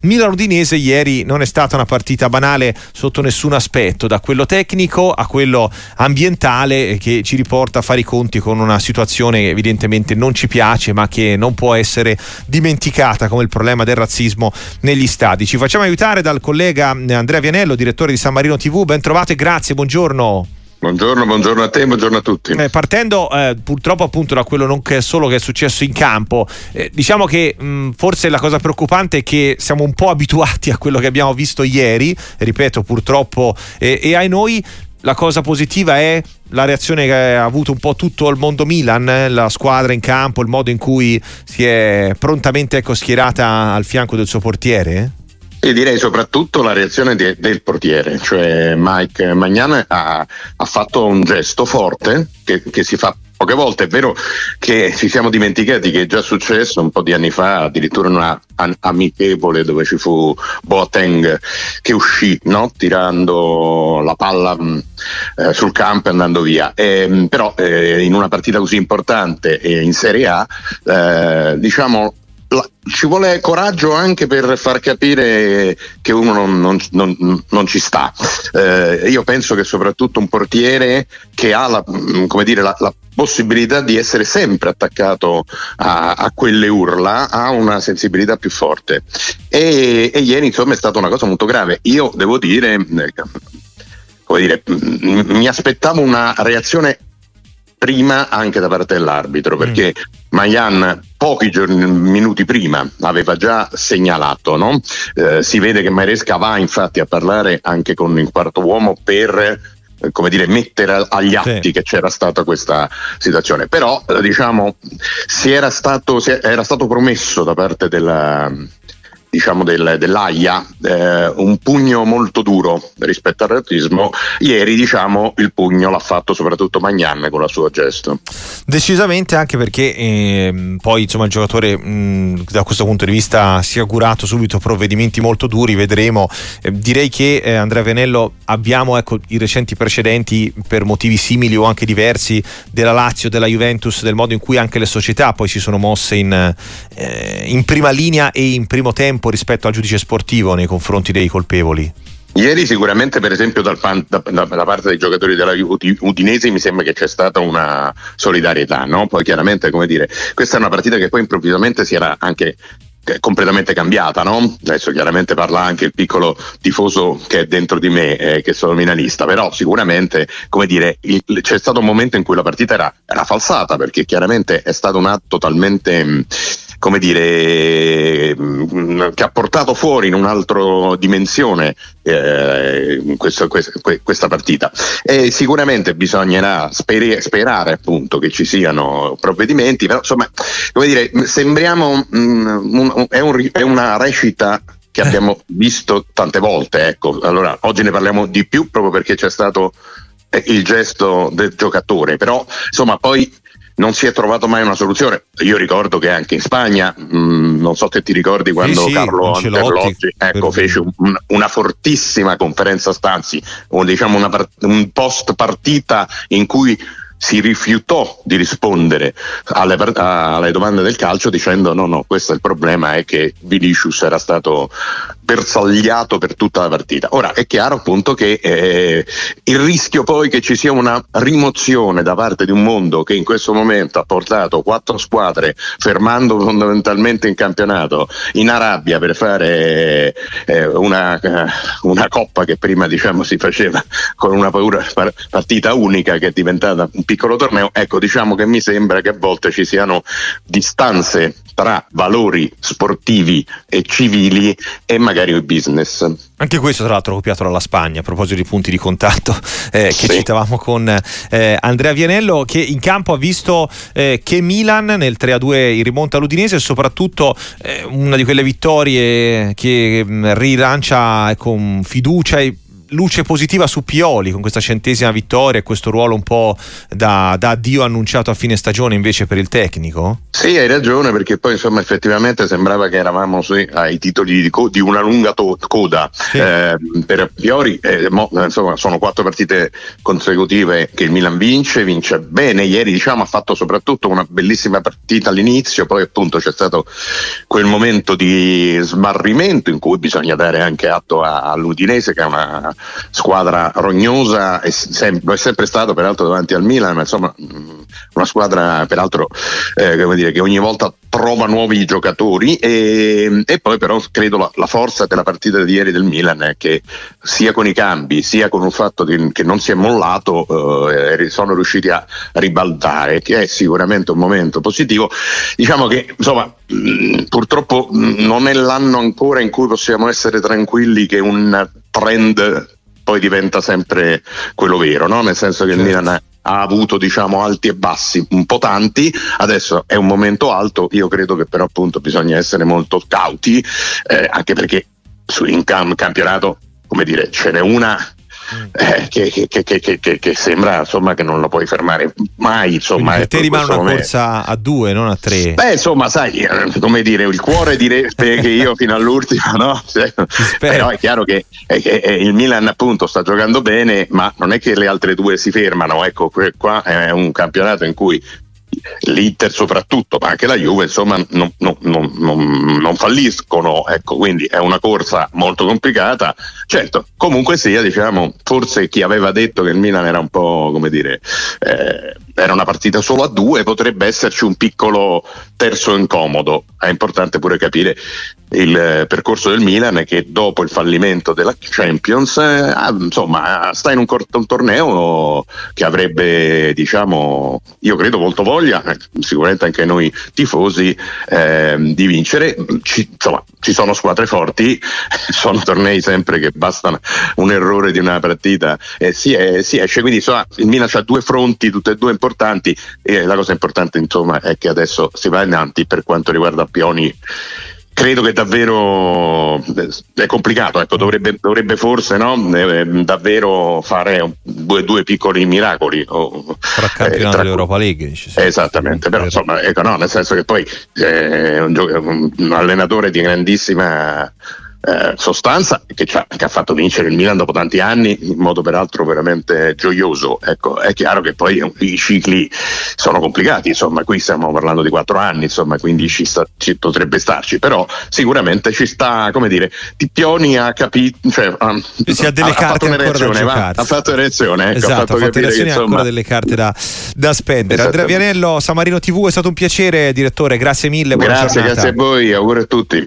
Milan-Udinese ieri non è stata una partita banale sotto nessun aspetto, da quello tecnico a quello ambientale eh, che ci riporta a fare i conti con una situazione che evidentemente non ci piace ma che non può essere dimenticata come il problema del razzismo negli stadi. Ci facciamo aiutare dal collega Andrea Vianello, direttore di San Marino TV, ben trovato e grazie, buongiorno. Buongiorno, buongiorno a te, buongiorno a tutti. Eh, partendo eh, purtroppo appunto da quello non che solo che è successo in campo, eh, diciamo che mh, forse la cosa preoccupante è che siamo un po' abituati a quello che abbiamo visto ieri, ripeto purtroppo e ai noi la cosa positiva è la reazione che ha avuto un po' tutto il mondo Milan, eh, la squadra in campo, il modo in cui si è prontamente ecco, schierata al fianco del suo portiere? E direi soprattutto la reazione de, del portiere, cioè Mike Magnan ha, ha fatto un gesto forte che, che, si fa poche volte. È vero che ci siamo dimenticati che è già successo un po' di anni fa, addirittura una an- amichevole dove ci fu Boateng che uscì no? tirando la palla mh, mm, eh, sul campo e andando via. E, però eh, in una partita così importante e in Serie A, eh, diciamo la, ci vuole coraggio anche per far capire che uno non, non, non, non ci sta. Eh, io penso che soprattutto un portiere che ha la, mm, dire, la, la possibilità di essere sempre attaccato a, a, quelle urla ha una sensibilità più forte. E, e, ieri insomma è stata una cosa molto grave. Io devo dire, eh, dire mm, mi aspettavo una reazione prima anche da parte dell'arbitro mm. perché. Mayan pochi giorni, minuti prima aveva già segnalato no? eh, si vede che Maresca va infatti a parlare anche con il quarto uomo per eh, come dire, mettere agli atti sì. che c'era stata questa situazione. Però, eh, diciamo, si era stato, si era stato promesso da parte della, diciamo del, dell'AIA eh, un pugno molto duro rispetto al razzismo. Ieri diciamo il pugno l'ha fatto soprattutto Magnan con la sua gesto. Decisamente anche perché eh, poi insomma il giocatore mh, da questo punto di vista si è augurato subito provvedimenti molto duri. Vedremo. Eh, direi che eh, Andrea Venello abbiamo ecco, i recenti precedenti per motivi simili o anche diversi della Lazio, della Juventus del modo in cui anche le società poi si sono mosse in, eh, in prima linea e in primo tempo tempo rispetto al giudice sportivo nei confronti dei colpevoli? Ieri sicuramente per esempio dal, da, da, da, parte dei giocatori della Udinese mi sembra che c'è stata una solidarietà, no? poi chiaramente come dire, questa è una partita che poi improvvisamente si era anche completamente cambiata, no? Adesso chiaramente parla anche il piccolo tifoso che è dentro di me, eh, che sono milanista, però sicuramente, come dire, il, c'è stato un momento in cui la partita era, era falsata, perché chiaramente è stato un atto talmente mh, come dire, mm, che ha portato fuori in un'altra dimensione eh, questo, questo, questa partita. E sicuramente bisognerà sper- sperare appunto che ci siano provvedimenti, però insomma, come dire, sembriamo, mm, un, è, un, è una recita che abbiamo visto tante volte. Ecco. Allora, oggi ne parliamo di più proprio perché c'è stato eh, il gesto del giocatore, però insomma poi non si è trovato mai una soluzione. Io ricordo che anche in Spagna, mh, mm, non so se ti ricordi quando sì, Carlo sì, Ancelotti ecco, fece un, una fortissima conferenza stanzi, o diciamo una, un post partita in cui si rifiutò di rispondere alle, alle, domande del calcio dicendo no no questo è il problema è che Vinicius era stato bersagliato per tutta la partita. Ora è chiaro appunto che eh, il rischio poi che ci sia una rimozione da parte di un mondo che in questo momento ha portato quattro squadre fermando fondamentalmente in campionato in Arabia per fare eh, una, una, coppa che prima diciamo si faceva con una paura partita unica che è diventata un piccolo torneo, ecco diciamo che mi sembra che a volte ci siano distanze tra valori sportivi e civili e magari il business. Anche questo tra l'altro copiato dalla Spagna a proposito di punti di contatto eh, che sì. citavamo con eh, Andrea Vianello che in campo ha visto eh, che Milan nel 3-2 in rimonta all'Udinese e soprattutto eh, una di quelle vittorie che mm, rilancia con fiducia e luce positiva su Pioli con questa centesima vittoria e questo ruolo un po' da, da addio annunciato a fine stagione invece per il tecnico? Sì, hai ragione perché poi insomma effettivamente sembrava che eravamo sì, ai titoli di, co- di, una lunga to- coda sì. eh, per Pioli, eh, mo, insomma sono quattro partite consecutive che il Milan vince, vince bene, ieri diciamo ha fatto soprattutto una bellissima partita all'inizio, poi appunto c'è stato quel momento di smarrimento in cui bisogna dare anche atto all'Udinese che è una squadra rognosa, è, sem- è sempre stato peraltro davanti al Milan, ma insomma una squadra peraltro eh, come dire, che ogni volta trova nuovi giocatori e, e poi però credo la, la, forza della partita di ieri del Milan è che sia con i cambi sia con il fatto di, che non si è mollato eh, sono riusciti a ribaltare che è sicuramente un momento positivo diciamo che insomma mh, purtroppo mh, non è l'anno ancora in cui possiamo essere tranquilli che un trend poi diventa sempre quello vero, no? nel senso che certo. il Milan ha avuto diciamo alti e bassi, un po' tanti, adesso è un momento alto, io credo che però appunto bisogna essere molto cauti, eh, anche perché su in cam- campionato, come dire, ce n'è una eh, che, che, che, che, sembra insomma che non lo puoi fermare mai insomma per te rimane una momento. corsa a due non a tre beh insomma sai eh, come dire il cuore direbbe che io fino all'ultimo no? però è chiaro che, il Milan appunto sta giocando bene ma non è che le altre due si fermano ecco qua è un campionato in cui l'Inter soprattutto, ma anche la Juve, insomma, non, non, non, non, falliscono, ecco, quindi è una corsa molto complicata. Certo, comunque sia, diciamo, forse chi aveva detto che il Milan era un po', come dire, eh, era una partita solo a due, potrebbe esserci un piccolo terzo incomodo. È importante pure capire il percorso del Milan che dopo il fallimento della Champions eh, insomma sta in un, un, torneo che avrebbe diciamo io credo molto voglia eh, sicuramente anche noi tifosi eh, di vincere ci, insomma ci sono squadre forti sono tornei sempre che bastano un errore di una partita e si, si esce quindi insomma il Milan ha due fronti tutte e due importanti e la cosa importante insomma è che adesso si va avanti per quanto riguarda Pioni credo che davvero eh, è complicato, ecco, dovrebbe, dovrebbe, forse no, eh, davvero fare due, due, piccoli miracoli. O, tra campionato eh, dell'Europa League. Sì, esattamente, però insomma, ecco, no, nel senso che poi eh, un, un allenatore di grandissima eh, sostanza che, che, ha fatto vincere il Milan dopo tanti anni in modo peraltro veramente gioioso. Ecco, è chiaro che poi i cicli sono complicati, insomma, qui stiamo parlando di quattro anni, insomma, quindi ci, sta, ci potrebbe starci, però sicuramente ci sta, come dire, Tippioni ha capito, cioè, ha, si ha delle ha, carte ha fatto un'erezione, va, ha fatto erezione, ecco, esatto, ha fatto, ha fatto erezione insomma... ancora delle carte da, da spendere. Andrea Vianello, Samarino TV, è stato un piacere, direttore, grazie mille. Grazie, grazie a voi, auguri a tutti.